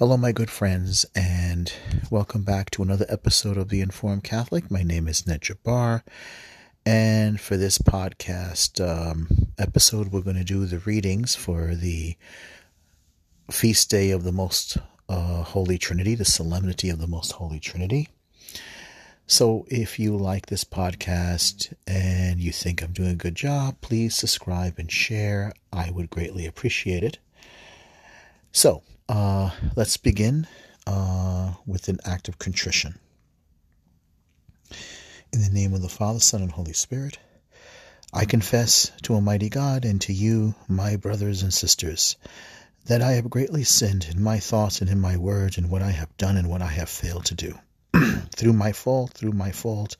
Hello, my good friends, and welcome back to another episode of The Informed Catholic. My name is Ned Jabbar, and for this podcast um, episode, we're going to do the readings for the feast day of the Most uh, Holy Trinity, the Solemnity of the Most Holy Trinity. So, if you like this podcast and you think I'm doing a good job, please subscribe and share. I would greatly appreciate it. So, uh, let's begin uh, with an act of contrition. In the name of the Father, Son, and Holy Spirit, I confess to Almighty God and to you, my brothers and sisters, that I have greatly sinned in my thoughts and in my words, and what I have done and what I have failed to do. through my fault, through my fault,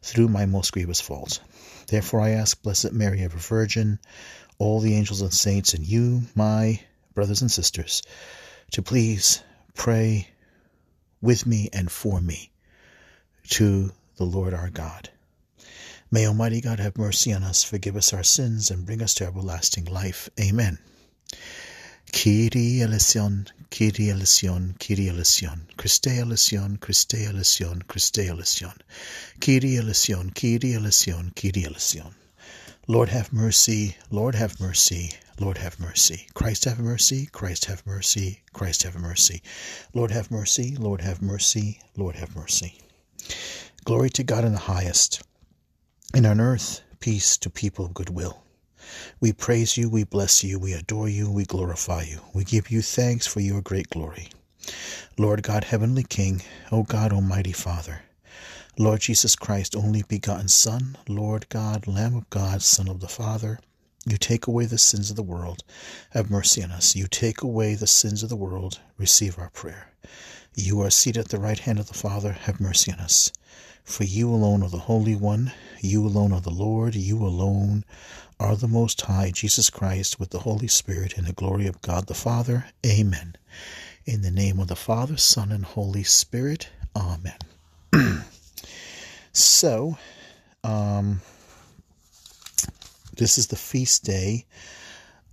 through my most grievous fault. Therefore I ask Blessed Mary, ever Virgin, all the angels and saints, and you, my brothers and sisters, to please pray with me and for me to the Lord our God. May Almighty God have mercy on us, forgive us our sins, and bring us to everlasting life. Amen. Kyrie eleison, Kyrie eleison, Kyrie eleison, Christe eleison, Christe eleison, Christe eleison, Kyrie eleison, Kyrie eleison, Kyrie eleison. Lord have mercy, Lord have mercy, Lord have mercy. Christ have mercy, Christ have mercy, Christ have mercy. Lord have mercy, Lord have mercy, Lord have mercy. Glory to God in the highest, and on earth peace to people of good will. We praise you, we bless you, we adore you, we glorify you. We give you thanks for your great glory. Lord God, Heavenly King, O God, Almighty Father, Lord Jesus Christ, only begotten Son, Lord God, Lamb of God, Son of the Father, you take away the sins of the world. Have mercy on us. You take away the sins of the world. Receive our prayer. You are seated at the right hand of the Father. Have mercy on us. For you alone are the Holy One. You alone are the Lord. You alone are the Most High, Jesus Christ, with the Holy Spirit, and the glory of God the Father. Amen. In the name of the Father, Son, and Holy Spirit. Amen. so, um, this is the feast day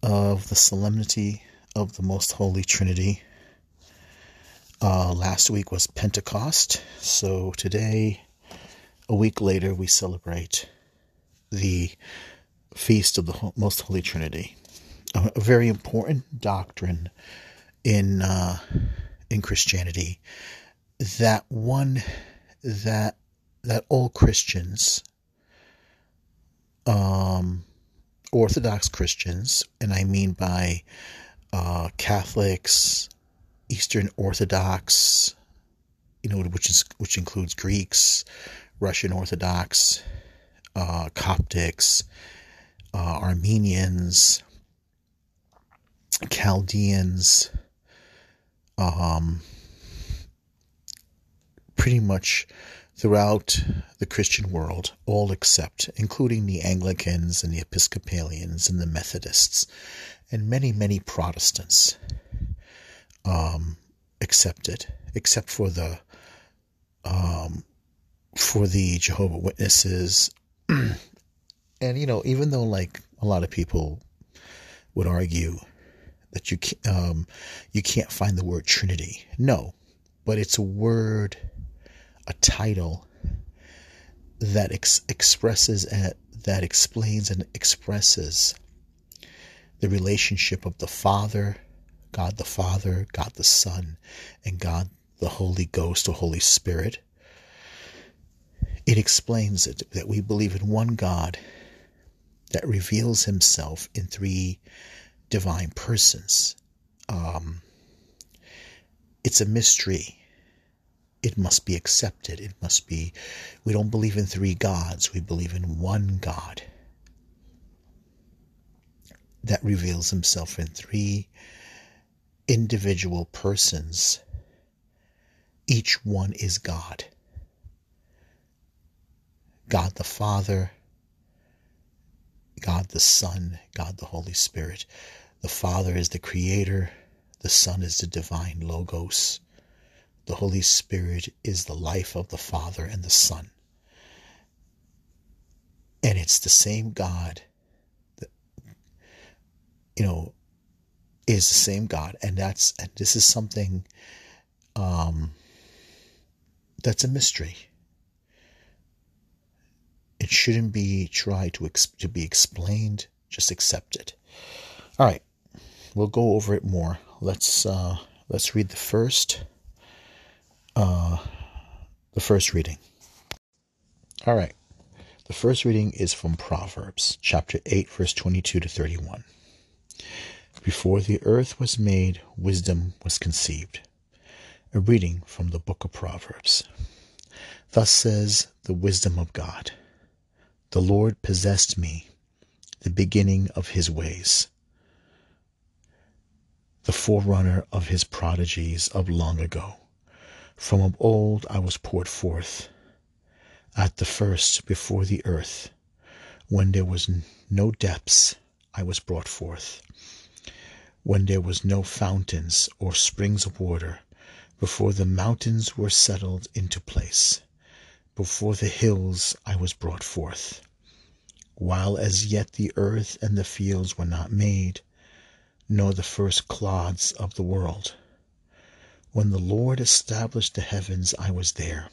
of the solemnity of the Most Holy Trinity. Uh, last week was Pentecost, so today, a week later, we celebrate the feast of the Most Holy Trinity. A, a very important doctrine in uh, in Christianity that one that that all Christians, um, Orthodox Christians, and I mean by uh, Catholics, Eastern Orthodox, you know, which is which includes Greeks, Russian Orthodox, uh, Coptics, uh, Armenians, Chaldeans, um, pretty much throughout the Christian world, all except, including the Anglicans and the Episcopalians and the Methodists, and many, many Protestants, um, accepted, except for the um, for the Jehovah Witnesses, and you know, even though like a lot of people would argue that you um, you can't find the word Trinity, no, but it's a word a title that ex- expresses and that explains and expresses the relationship of the Father, God the Father, God the Son, and God the Holy Ghost or Holy Spirit. It explains it that we believe in one God that reveals himself in three divine persons. Um, it's a mystery it must be accepted. It must be, we don't believe in three gods, we believe in one God that reveals himself in three individual persons. Each one is God God the Father, God the Son, God the Holy Spirit. The Father is the Creator, the Son is the divine Logos, the Holy Spirit is the life of the Father and the Son. And it's the same God that, you know, is the same God, and that's and this is something um, that's a mystery. It shouldn't be tried to to be explained. Just accept it. All right, we'll go over it more. Let's uh, let's read the first uh, the first reading. All right. The first reading is from Proverbs, chapter 8, verse 22 to 31. Before the earth was made, wisdom was conceived. A reading from the book of Proverbs. Thus says the wisdom of God The Lord possessed me, the beginning of his ways, the forerunner of his prodigies of long ago. From of old I was poured forth at the first before the earth, when there was no depths, I was brought forth. When there was no fountains or springs of water, before the mountains were settled into place, before the hills I was brought forth. While as yet the earth and the fields were not made, nor the first clods of the world. When the Lord established the heavens, I was there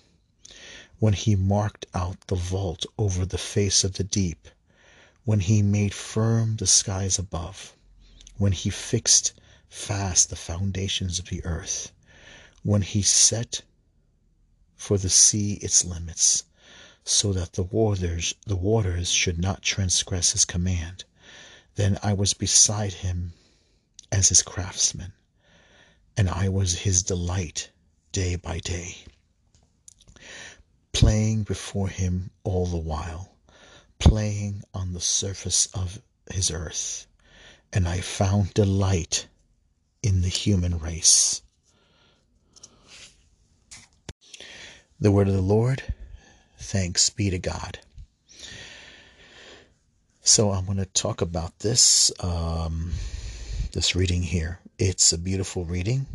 when he marked out the vault over the face of the deep, when he made firm the skies above, when he fixed fast the foundations of the earth, when he set for the sea its limits, so that the waters the waters should not transgress his command. Then I was beside him as his craftsman, and I was his delight day by day playing before him all the while, playing on the surface of his earth, and I found delight in the human race. The word of the Lord, thanks be to God. So I'm going to talk about this um, this reading here. It's a beautiful reading.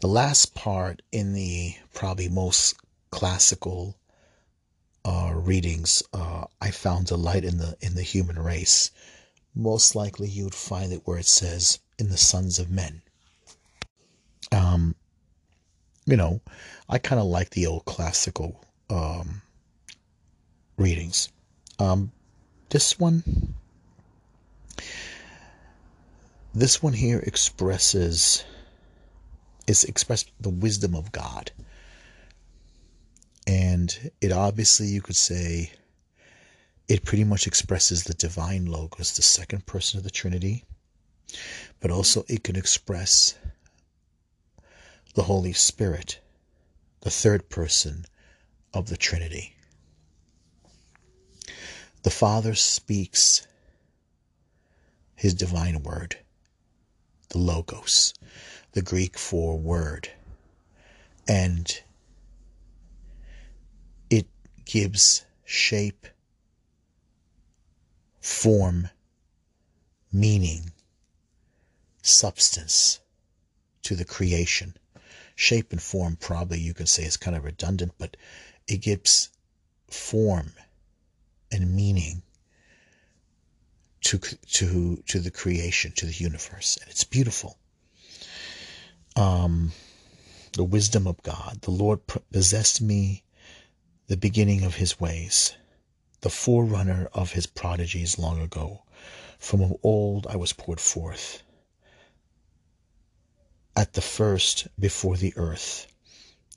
The last part in the probably most classical uh, readings, uh, I found delight in the in the human race. Most likely, you would find it where it says in the sons of men. Um, you know, I kind of like the old classical um, readings. Um, this one, this one here expresses is expressed the wisdom of God. And it obviously, you could say, it pretty much expresses the divine logos, the second person of the Trinity, but also it can express the Holy Spirit, the third person of the Trinity. The Father speaks his divine word, the Logos, the Greek for word, and it gives shape, form, meaning, substance to the creation. Shape and form, probably you can say, is kind of redundant, but it gives form and meaning to to to the creation, to the universe, and it's beautiful. Um, the wisdom of God. The Lord possessed me the beginning of his ways, the forerunner of his prodigies long ago. From of old I was poured forth. At the first before the earth,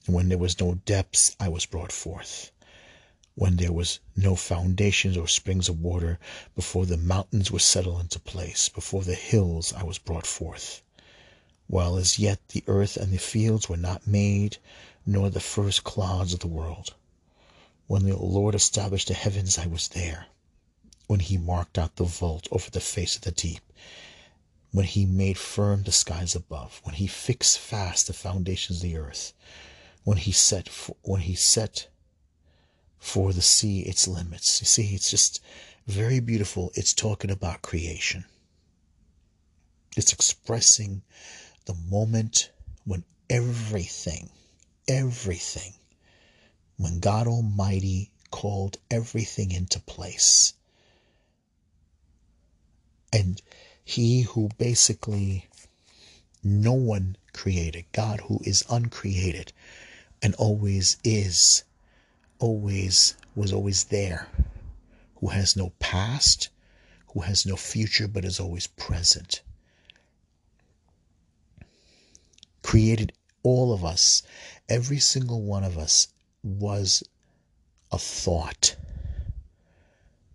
when there was no depths, I was brought forth. When there was no foundations or springs of water, before the mountains were settled into place, before the hills I was brought forth. While as yet the earth and the fields were not made, nor the first clods of the world. When the Lord established the heavens, I was there. When he marked out the vault over the face of the deep. When he made firm the skies above. When he fixed fast the foundations of the earth. When he set, when he set for the sea its limits. You see, it's just very beautiful. It's talking about creation. It's expressing the moment when everything, everything when God Almighty called everything into place. And He who basically no one created, God who is uncreated and always is, always was always there, who has no past, who has no future, but is always present. Created all of us, every single one of us was a thought.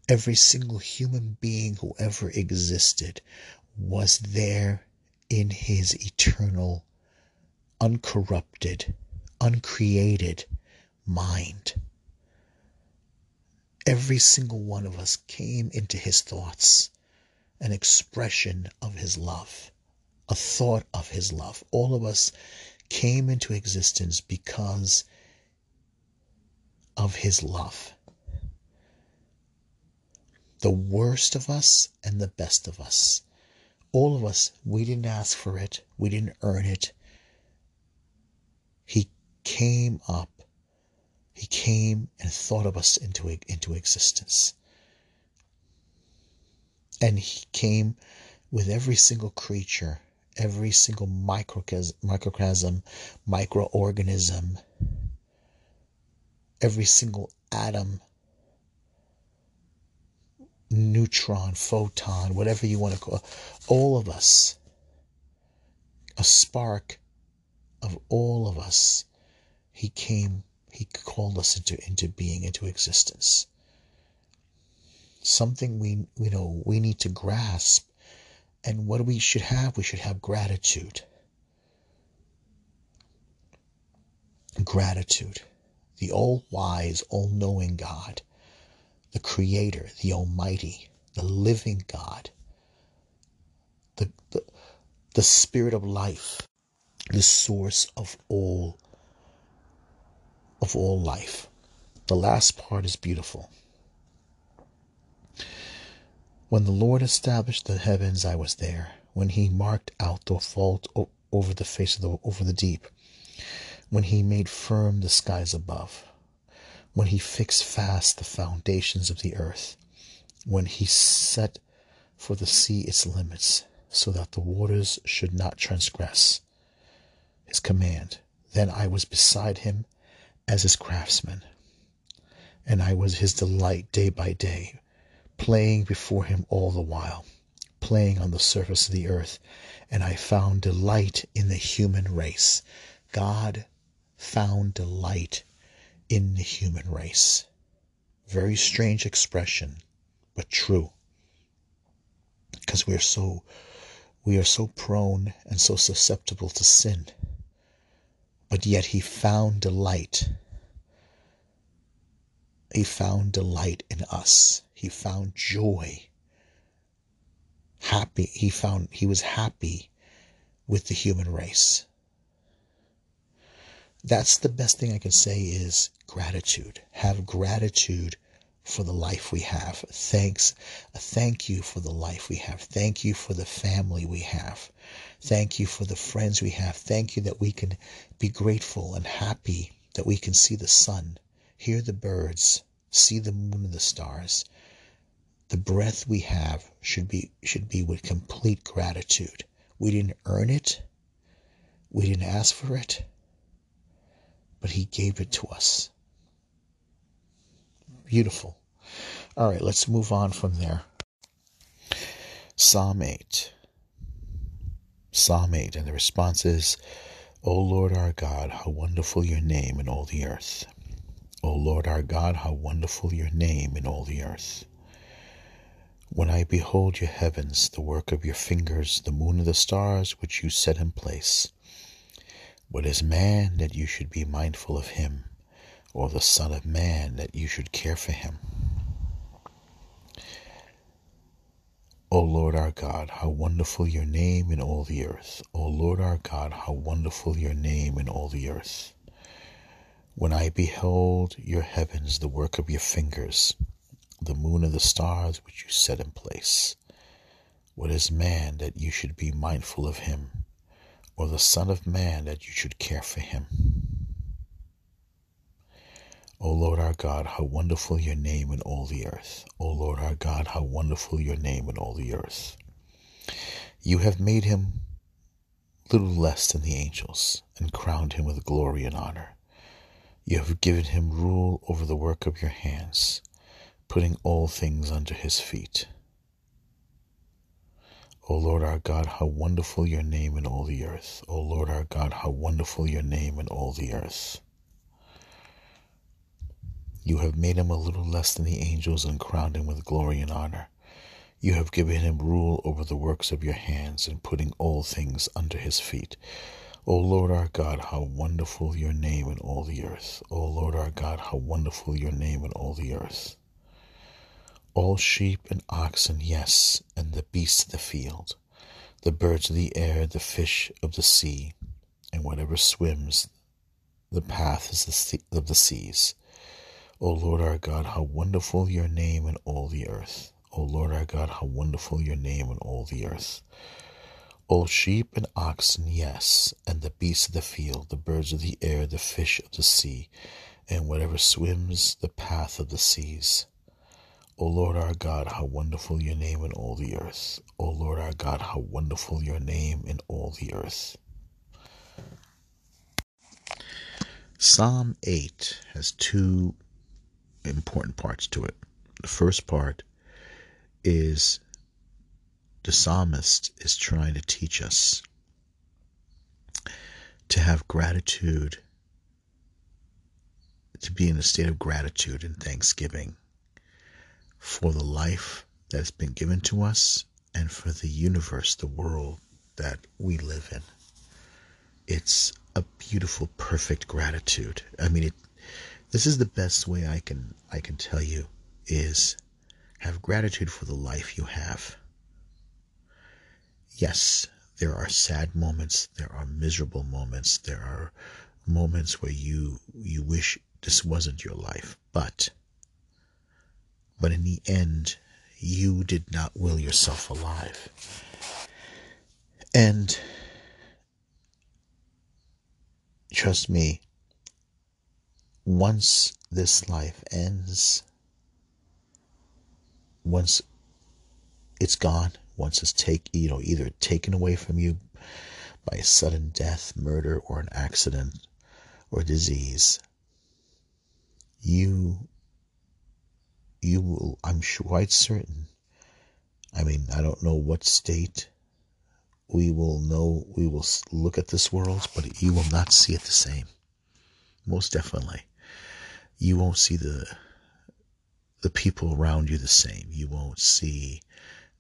Every single human being who ever existed was there in his eternal, uncorrupted, uncreated mind. Every single one of us came into his thoughts, an expression of his love, a thought of his love. All of us came into existence because of his love. The worst of us and the best of us. All of us, we didn't ask for it, we didn't earn it. He came up he came and thought of us into, into existence. And He came with every single creature, every single microcosm, microcosm microorganism, every single atom, neutron, photon, whatever you want to call it, all of us, a spark of all of us, He came he called us into, into being, into existence. Something we you know we need to grasp. And what we should have, we should have gratitude. Gratitude. The all wise, all knowing God, the Creator, the Almighty, the living God, the, the, the Spirit of life, the source of all of all life. The last part is beautiful. When the Lord established the heavens, I was there. When he marked out the vault over the face of the over the deep. When he made firm the skies above. When he fixed fast the foundations of the earth. When he set for the sea its limits, so that the waters should not transgress his command. Then I was beside him as his craftsman, and I was his delight day by day, playing before him all the while, playing on the surface of the earth, and I found delight in the human race. God found delight in the human race. Very strange expression, but true. Because we are so we are so prone and so susceptible to sin. But yet he found delight he found delight in us. He found joy. Happy. He found he was happy with the human race. That's the best thing I can say is gratitude. Have gratitude for the life we have. Thanks. Thank you for the life we have. Thank you for the family we have. Thank you for the friends we have. Thank you that we can be grateful and happy that we can see the sun hear the birds, see the moon and the stars. The breath we have should be should be with complete gratitude. We didn't earn it. We didn't ask for it. But he gave it to us. Beautiful. All right, let's move on from there. Psalm 8. Psalm 8, and the response is, O Lord our God, how wonderful your name in all the earth. O Lord our God, how wonderful your name in all the earth. When I behold your heavens, the work of your fingers, the moon and the stars which you set in place, what is man that you should be mindful of him, or the Son of Man that you should care for him? O Lord our God, how wonderful your name in all the earth. O Lord our God, how wonderful your name in all the earth. When I behold your heavens, the work of your fingers, the moon and the stars which you set in place, what is man that you should be mindful of him, or the Son of Man that you should care for him? O Lord our God, how wonderful your name in all the earth. O Lord our God, how wonderful your name in all the earth. You have made him little less than the angels and crowned him with glory and honor. You have given him rule over the work of your hands, putting all things under his feet. O Lord our God, how wonderful your name in all the earth. O Lord our God, how wonderful your name in all the earth. You have made him a little less than the angels and crowned him with glory and honor. You have given him rule over the works of your hands and putting all things under his feet. O Lord our God, how wonderful your name in all the earth. O Lord our God, how wonderful your name in all the earth. All sheep and oxen, yes, and the beasts of the field, the birds of the air, the fish of the sea, and whatever swims the path of the seas. O Lord our God, how wonderful your name in all the earth. O Lord our God, how wonderful your name in all the earth. All sheep and oxen, yes, and the beasts of the field, the birds of the air, the fish of the sea, and whatever swims the path of the seas. O Lord our God, how wonderful your name in all the earth. O Lord our God, how wonderful your name in all the earth. Psalm 8 has two important parts to it. The first part is the psalmist is trying to teach us to have gratitude, to be in a state of gratitude and thanksgiving for the life that has been given to us and for the universe, the world that we live in. It's a beautiful, perfect gratitude. I mean, it, this is the best way I can I can tell you is have gratitude for the life you have. Yes, there are sad moments, there are miserable moments, there are moments where you you wish this wasn't your life, but but in the end you did not will yourself alive. And trust me, once this life ends, once it's gone, once it's take you know either taken away from you by a sudden death, murder, or an accident or disease, you you will I'm quite certain. I mean, I don't know what state we will know we will look at this world, but you will not see it the same. Most definitely. You won't see the the people around you the same. You won't see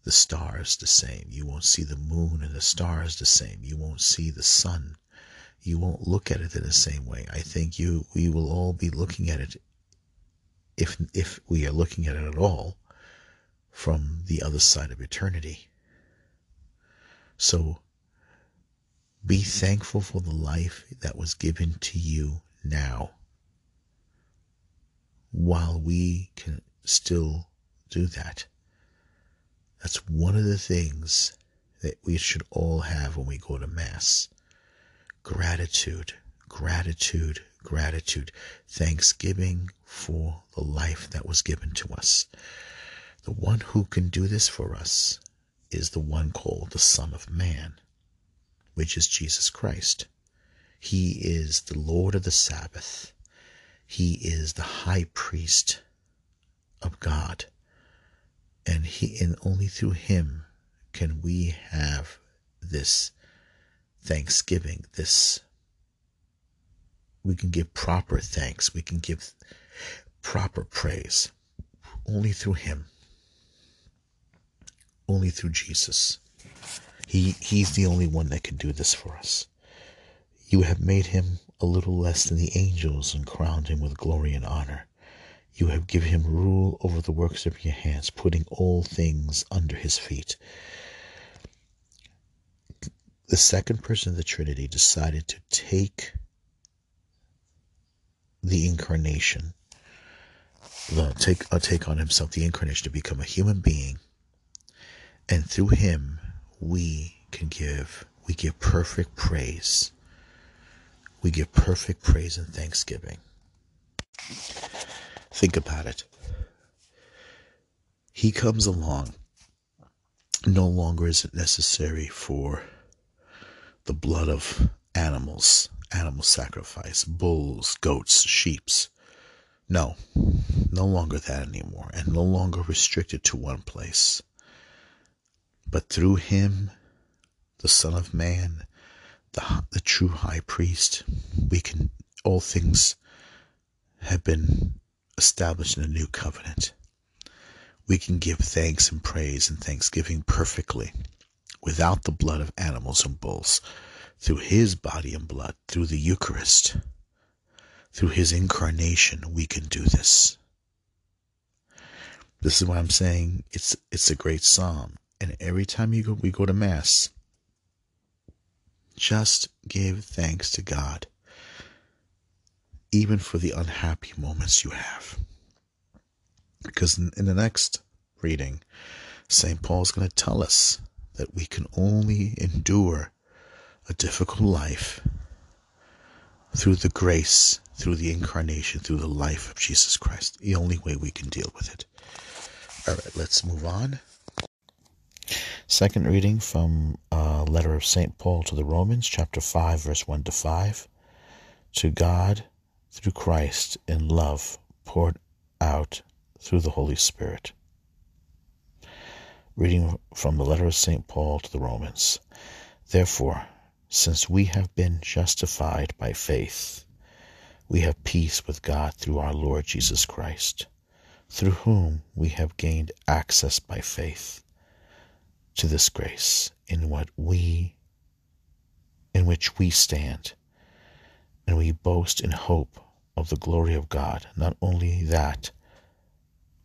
the stars the same. You won't see the moon and the stars the same. You won't see the sun. You won't look at it in the same way. I think you we will all be looking at it if if we are looking at it at all from the other side of eternity. So be thankful for the life that was given to you now while we can still do that. That's one of the things that we should all have when we go to Mass gratitude, gratitude, gratitude, thanksgiving for the life that was given to us. The one who can do this for us is the one called the Son of Man, which is Jesus Christ. He is the Lord of the Sabbath. He is the high priest of God. And he and only through him can we have this thanksgiving, this we can give proper thanks, we can give proper praise only through him. Only through Jesus. He he's the only one that can do this for us. You have made him a little less than the angels and crowned him with glory and honor. You have given him rule over the works of your hands, putting all things under his feet. The second person of the Trinity decided to take the incarnation, the, take, uh, take on himself the incarnation to become a human being. And through him, we can give, we give perfect praise. We give perfect praise and thanksgiving. Think about it. He comes along no longer is it necessary for the blood of animals, animal sacrifice, bulls, goats, sheeps. No, no longer that anymore, and no longer restricted to one place. But through him, the Son of Man, the, the true high priest, we can, all things have been established in a new covenant. We can give thanks and praise and thanksgiving perfectly without the blood of animals and bulls, through his body and blood, through the Eucharist, through his incarnation, we can do this. This is why I'm saying it's it's a great psalm. And every time you go we go to Mass, just give thanks to God, even for the unhappy moments you have. Because in, in the next reading, St. Paul is going to tell us that we can only endure a difficult life through the grace, through the incarnation, through the life of Jesus Christ. The only way we can deal with it. All right, let's move on. Second reading from a letter of St. Paul to the Romans, chapter 5, verse 1 to 5. To God, through Christ, in love, poured out through the Holy Spirit. Reading from the letter of St. Paul to the Romans. Therefore, since we have been justified by faith, we have peace with God through our Lord Jesus Christ, through whom we have gained access by faith to this grace in what we in which we stand. And we boast in hope of the glory of God. Not only that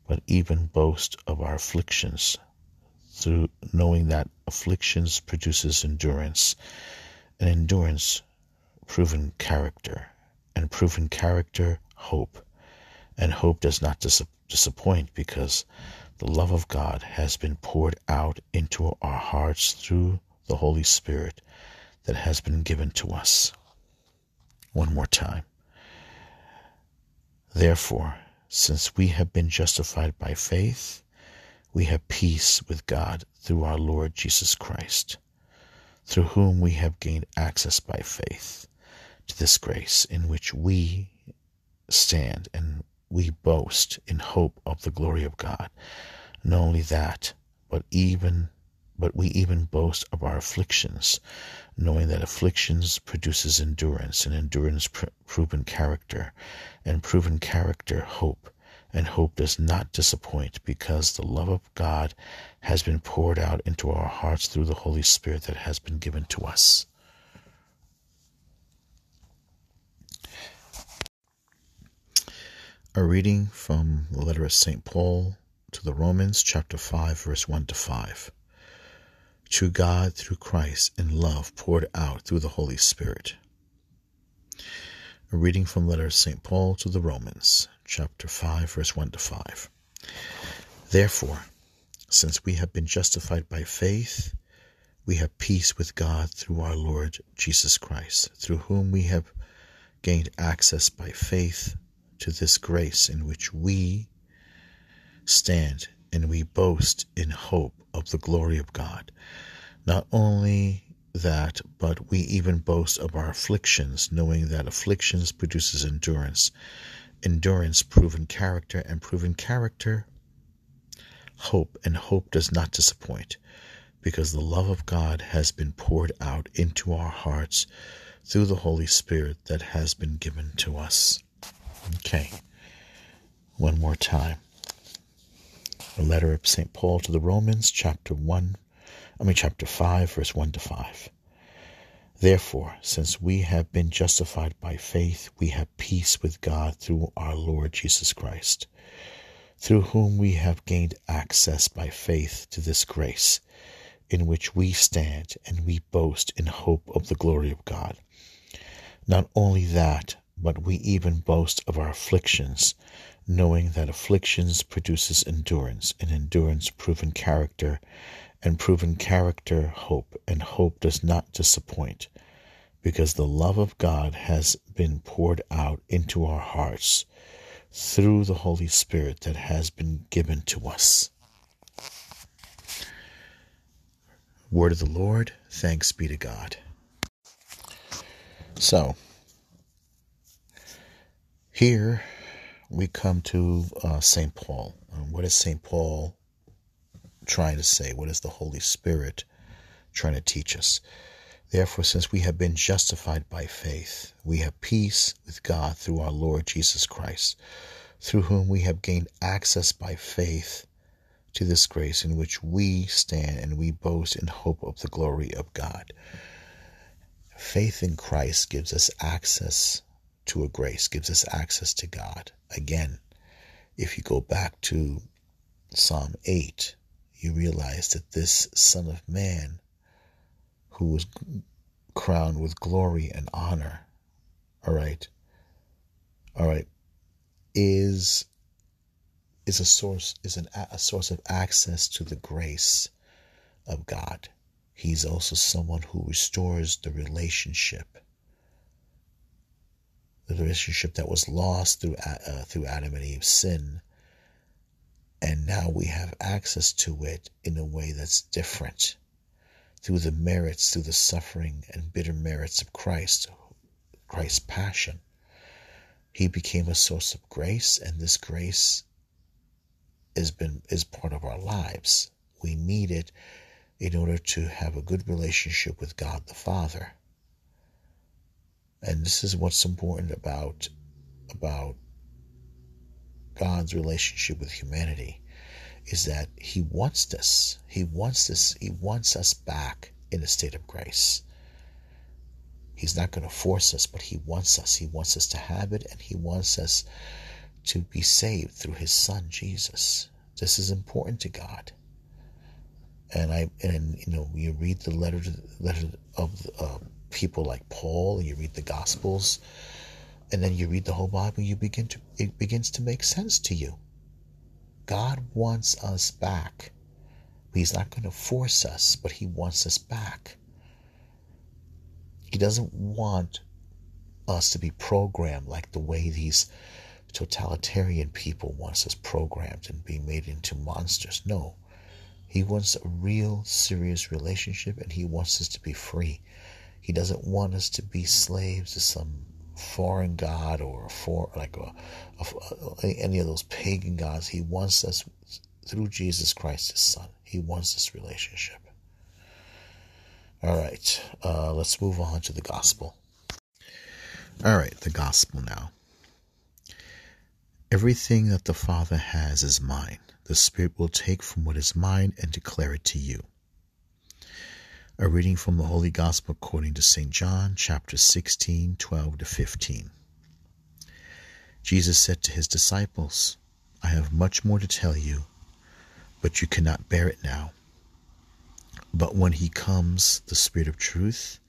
but even boast of our afflictions through knowing that afflictions produces endurance and endurance proven character and proven character hope. And hope does not dis- disappoint because the love of God has been poured out into our hearts through the Holy Spirit that has been given to us. One more time. Therefore, since we have been justified by faith, we have peace with God through our Lord Jesus Christ, through whom we have gained access by faith to this grace in which we stand and we boast in hope of the glory of God. Not only that, but even but we even boast of our afflictions, knowing that afflictions produces endurance, and endurance pr- proven character, and proven character hope, and hope does not disappoint, because the love of God has been poured out into our hearts through the Holy Spirit that has been given to us. A reading from the letter of St. Paul to the Romans, chapter 5, verse 1 to 5. To God through Christ in love poured out through the Holy Spirit. A reading from the letter of St. Paul to the Romans, chapter 5, verse 1 to 5. Therefore, since we have been justified by faith, we have peace with God through our Lord Jesus Christ, through whom we have gained access by faith to this grace in which we stand and we boast in hope of the glory of God. Not only that, but we even boast of our afflictions, knowing that afflictions produces endurance, endurance proven character, and proven character hope, and hope does not disappoint, because the love of God has been poured out into our hearts through the Holy Spirit that has been given to us. Okay, one more time. A letter of St. Paul to the Romans, chapter 1, I mean, chapter 5, verse 1 to 5. Therefore, since we have been justified by faith, we have peace with God through our Lord Jesus Christ, through whom we have gained access by faith to this grace, in which we stand and we boast in hope of the glory of God. Not only that, but we even boast of our afflictions, knowing that afflictions produces endurance, and endurance proven character, and proven character hope, and hope does not disappoint, because the love of God has been poured out into our hearts through the Holy Spirit that has been given to us. Word of the Lord. Thanks be to God. So, here we come to uh, St. Paul. what is St. Paul trying to say? What is the Holy Spirit trying to teach us? Therefore, since we have been justified by faith, we have peace with God through our Lord Jesus Christ, through whom we have gained access by faith to this grace in which we stand and we boast in hope of the glory of God. Faith in Christ gives us access to a grace, gives us access to God. Again, if you go back to Psalm 8, you realize that this Son of Man, who was crowned with glory and honor, all right, all right, is is a source is an, a source of access to the grace of God. He's also someone who restores the relationship, the relationship that was lost through uh, through Adam and Eve's sin, and now we have access to it in a way that's different through the merits, through the suffering and bitter merits of Christ, Christ's passion. He became a source of grace, and this grace has been is part of our lives. We need it in order to have a good relationship with God the Father. And this is what's important about about God's relationship with humanity is that he wants this. He wants this. He wants us back in a state of grace. He's not going to force us, but he wants us. He wants us to have it and he wants us to be saved through his son Jesus. This is important to God. And I and you know you read the letter letter of uh, people like Paul, and you read the Gospels, and then you read the whole Bible. You begin to it begins to make sense to you. God wants us back. He's not going to force us, but He wants us back. He doesn't want us to be programmed like the way these totalitarian people wants us programmed and being made into monsters. No. He wants a real, serious relationship and he wants us to be free. He doesn't want us to be slaves to some foreign god or for like a, a, any of those pagan gods. He wants us through Jesus Christ, his son. He wants this relationship. All right, uh, let's move on to the gospel. All right, the gospel now. Everything that the Father has is mine. The Spirit will take from what is mine and declare it to you. A reading from the Holy Gospel according to St. John, chapter 16, 12 to 15. Jesus said to his disciples, I have much more to tell you, but you cannot bear it now. But when he comes, the Spirit of truth,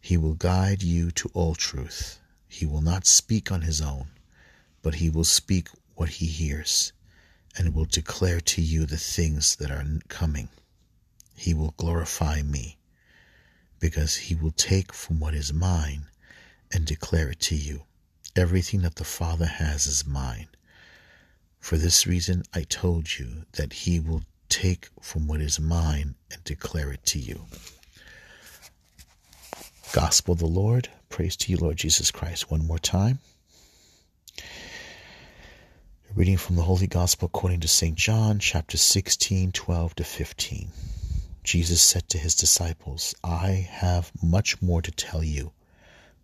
he will guide you to all truth. He will not speak on his own but he will speak what he hears and will declare to you the things that are coming. He will glorify me because he will take from what is mine and declare it to you. Everything that the Father has is mine. For this reason, I told you that he will take from what is mine and declare it to you. Gospel of the Lord. Praise to you, Lord Jesus Christ. One more time. Reading from the Holy Gospel according to St. John, chapter 16, 12 to 15. Jesus said to his disciples, I have much more to tell you,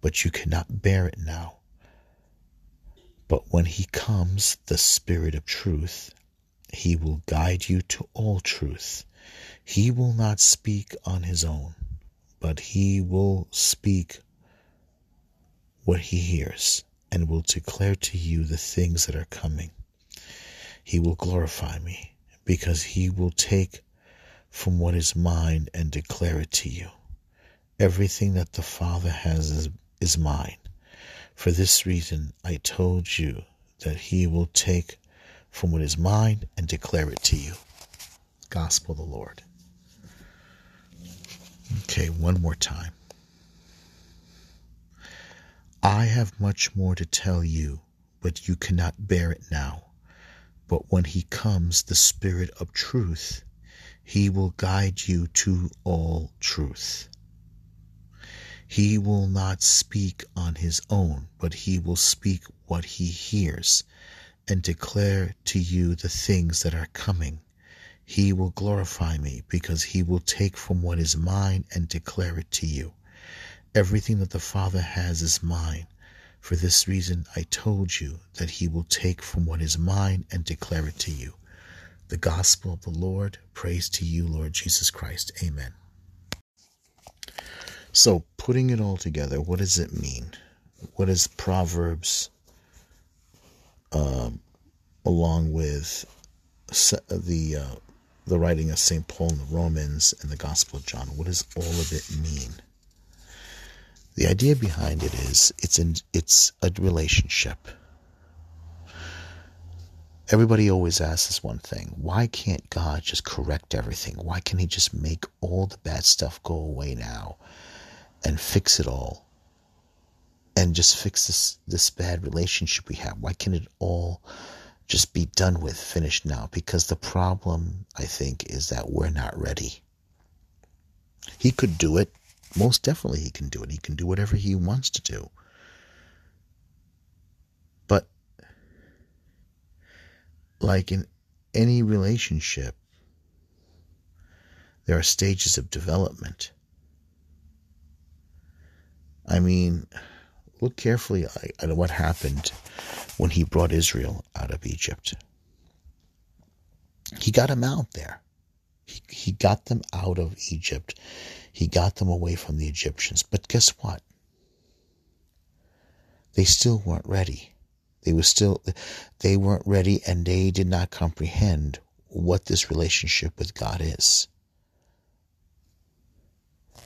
but you cannot bear it now. But when he comes, the Spirit of truth, he will guide you to all truth. He will not speak on his own, but he will speak what he hears and will declare to you the things that are coming he will glorify me because he will take from what is mine and declare it to you. Everything that the Father has is, is mine. For this reason, I told you that he will take from what is mine and declare it to you. Gospel of the Lord. Okay, one more time. I have much more to tell you, but you cannot bear it now. But when he comes, the Spirit of truth, He will guide you to all truth. He will not speak on his own, but he will speak what he hears and declare to you the things that are coming. He will glorify me because he will take from what is mine and declare it to you. Everything that the Father has is mine. For this reason I told you that he will take from what is mine and declare it to you. The gospel of the Lord. Praise to you, Lord Jesus Christ. Amen. So, putting it all together, what does it mean? What is Proverbs, um, along with the uh, the writing of St. Paul in the Romans and the Gospel of John? What does all of it mean? The idea behind it is it's in, it's a relationship. Everybody always asks this one thing why can't God just correct everything? Why can't He just make all the bad stuff go away now? and fix it all and just fix this this bad relationship we have? Why can't it all just be done with finished now? Because the problem i think is that we're not ready. He could do it. Most definitely he can do it. He can do whatever he wants to do like in any relationship there are stages of development I mean, look carefully at what happened when he brought Israel out of Egypt. He got them out there. He, he got them out of Egypt. He got them away from the Egyptians. But guess what? They still weren't ready. They were still they weren't ready and they did not comprehend what this relationship with God is.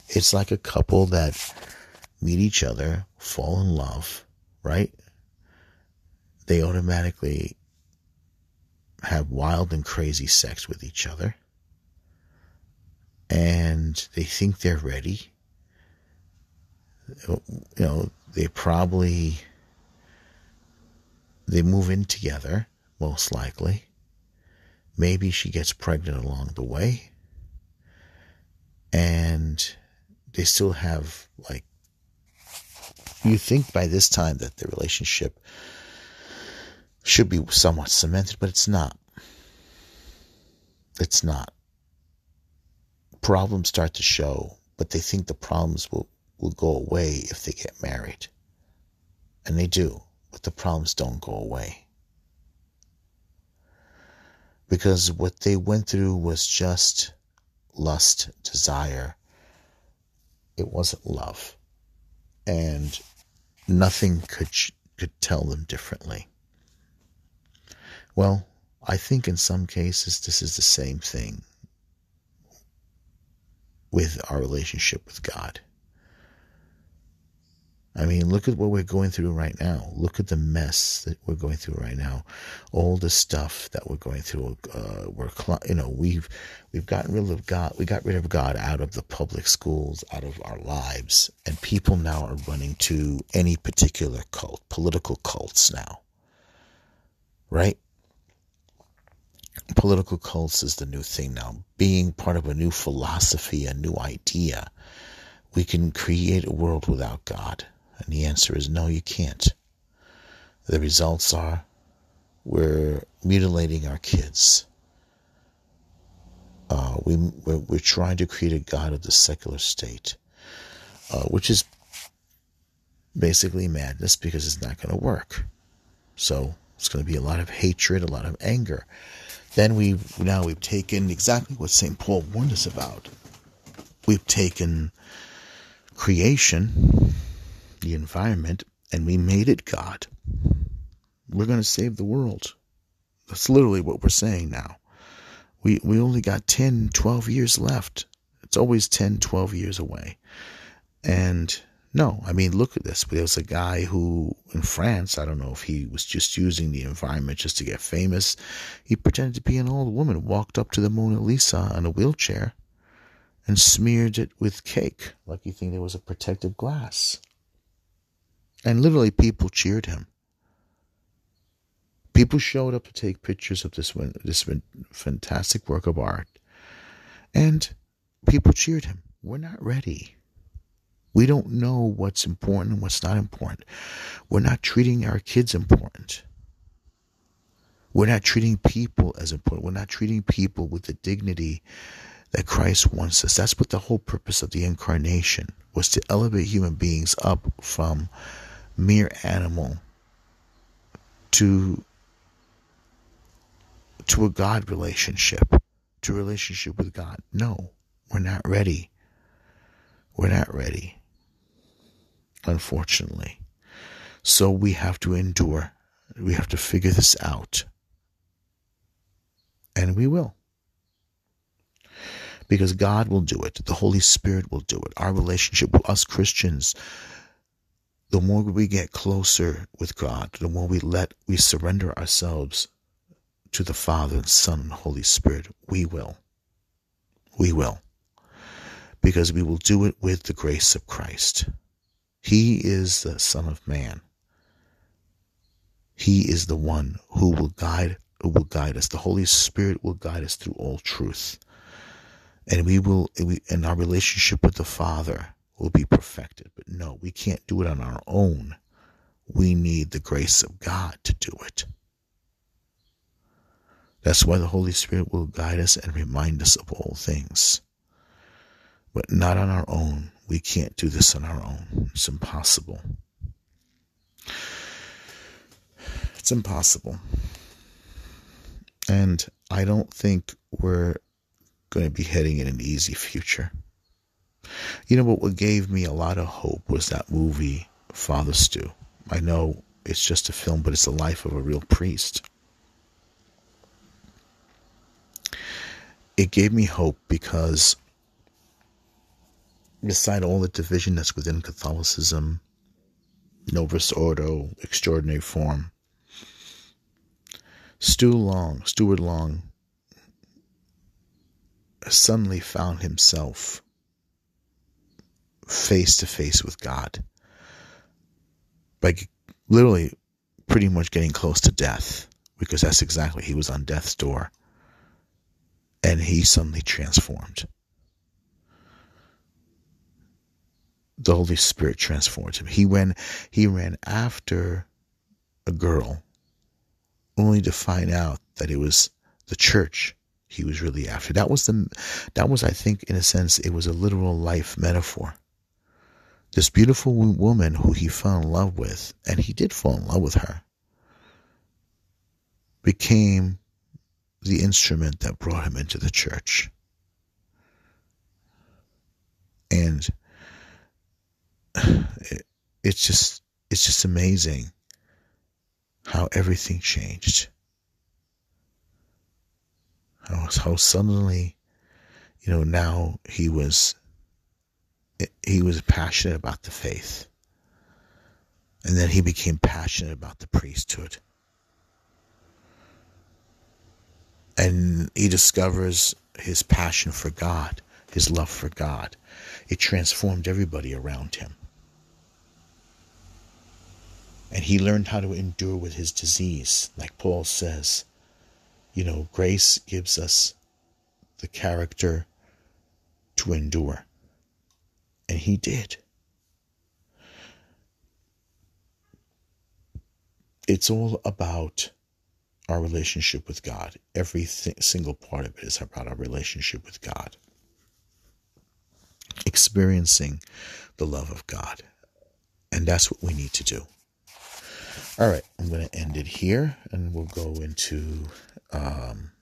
It's like a couple that meet each other, fall in love, right? They automatically have wild and crazy sex with each other. And they think they're ready. You know, they probably they move in together, most likely. Maybe she gets pregnant along the way. And they still have like you think by this time that the relationship should be somewhat cemented, but it's not. It's not. Problems start to show, but they think the problems will, will go away if they get married. And they do, the problems don't go away. Because what they went through was just lust, desire. It wasn't love and nothing could could tell them differently. Well, I think in some cases this is the same thing with our relationship with God. I mean, look at what we're going through right now. Look at the mess that we're going through right now. All the stuff that we're going through. Uh, we're, you know, we've we've gotten rid of God. We got rid of God out of the public schools, out of our lives, and people now are running to any particular cult, political cults now. Right? Political cults is the new thing now. Being part of a new philosophy, a new idea, we can create a world without God. And the answer is no, you can't. The results are we're mutilating our kids. Uh, we, we're, we're, trying to create a God of the secular state, uh, which is basically madness because it's not going to work. So it's going to be a lot of hatred, a lot of anger. Then we now we've taken exactly what St. Paul warned us about. We've taken creation the environment and we made it God. We're going to save the world. That's literally what we're saying now. We, we only got 10, 12 years left. It's always 10, 12 years away. And no, I mean, look at this. There was a guy who, in France, I don't know if he was just using the environment just to get famous. He pretended to be an old woman, walked up to the Mona Lisa on a wheelchair, and smeared it with cake, like you think there was a protective glass. And literally, people cheered him. People showed up to take pictures of this this fantastic work of art. And people cheered him. We're not ready. We don't know what's important and what's not important. We're not treating our kids important. We're not treating people as important. We're not treating people with the dignity that Christ wants us. That's what the whole purpose of the incarnation was to elevate human beings up from mere animal to to a God relationship, to a relationship with God. No, we're not ready. We're not ready. Unfortunately. So we have to endure. We have to figure this out. And we will. Because God will do it. The Holy Spirit will do it. Our relationship with us Christians, the more we get closer with God, the more we let, we surrender ourselves to the Father and Son and Holy Spirit, we will. We will. Because we will do it with the grace of Christ. He is the Son of Man. He is the one who will guide who will guide us. The Holy Spirit will guide us through all truth. And we will and our relationship with the Father will be perfected. But no, we can't do it on our own. We need the grace of God to do it. That's why the Holy Spirit will guide us and remind us of all things. But not on our own. We can't do this on our own. It's impossible. It's impossible. And I don't think we're going to be heading in an easy future. You know, but what gave me a lot of hope was that movie, Father Stu. I know it's just a film, but it's the life of a real priest. It gave me hope because beside all the division that's within Catholicism, Novus Ordo, extraordinary form, Stu Long, Stuart Long, suddenly found himself face to face with God by literally pretty much getting close to death because that's exactly he was on death's door and he suddenly transformed the Holy Spirit transformed him. He went he ran after a girl only to find out that it was the church he was really after. That was the that was I think in a sense it was a literal life metaphor. This beautiful woman who he fell in love with, and he did fall in love with her, became the instrument that brought him into the church. And it, it's just it's just amazing how everything changed. How, how suddenly, you know, now he was he was passionate about the faith. And then he became passionate about the priesthood. And he discovers his passion for God, his love for God. It transformed everybody around him. And he learned how to endure with his disease. Like Paul says, you know, grace gives us the character to endure. And he did. It's all about our relationship with God. Every th- single part of it is about our relationship with God. Experiencing the love of God. And that's what we need to do. All right, I'm going to end it here, and we'll go into um,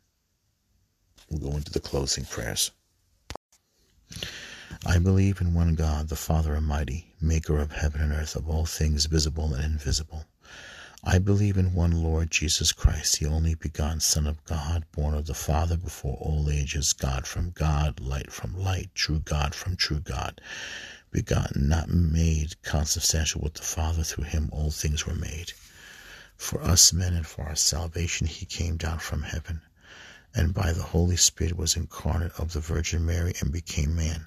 we'll go into the closing prayers. I believe in one God, the Father Almighty, maker of heaven and earth, of all things visible and invisible. I believe in one Lord Jesus Christ, the only begotten Son of God, born of the Father before all ages, God from God, light from light, true God from true God, begotten, not made, consubstantial with the Father, through him all things were made. For us men and for our salvation he came down from heaven, and by the Holy Spirit was incarnate of the Virgin Mary and became man.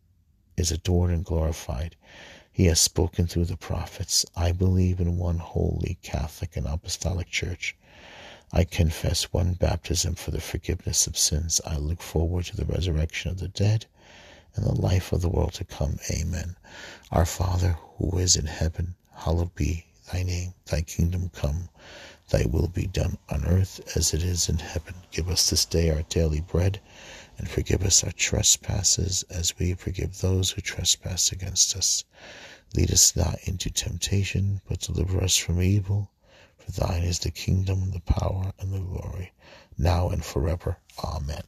is adored and glorified. He has spoken through the prophets. I believe in one holy, Catholic, and Apostolic Church. I confess one baptism for the forgiveness of sins. I look forward to the resurrection of the dead and the life of the world to come. Amen. Our Father, who is in heaven, hallowed be thy name. Thy kingdom come. Thy will be done on earth as it is in heaven. Give us this day our daily bread, and forgive us our trespasses as we forgive those who trespass against us. Lead us not into temptation, but deliver us from evil. For thine is the kingdom, the power, and the glory, now and forever. Amen.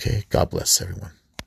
Okay, God bless everyone.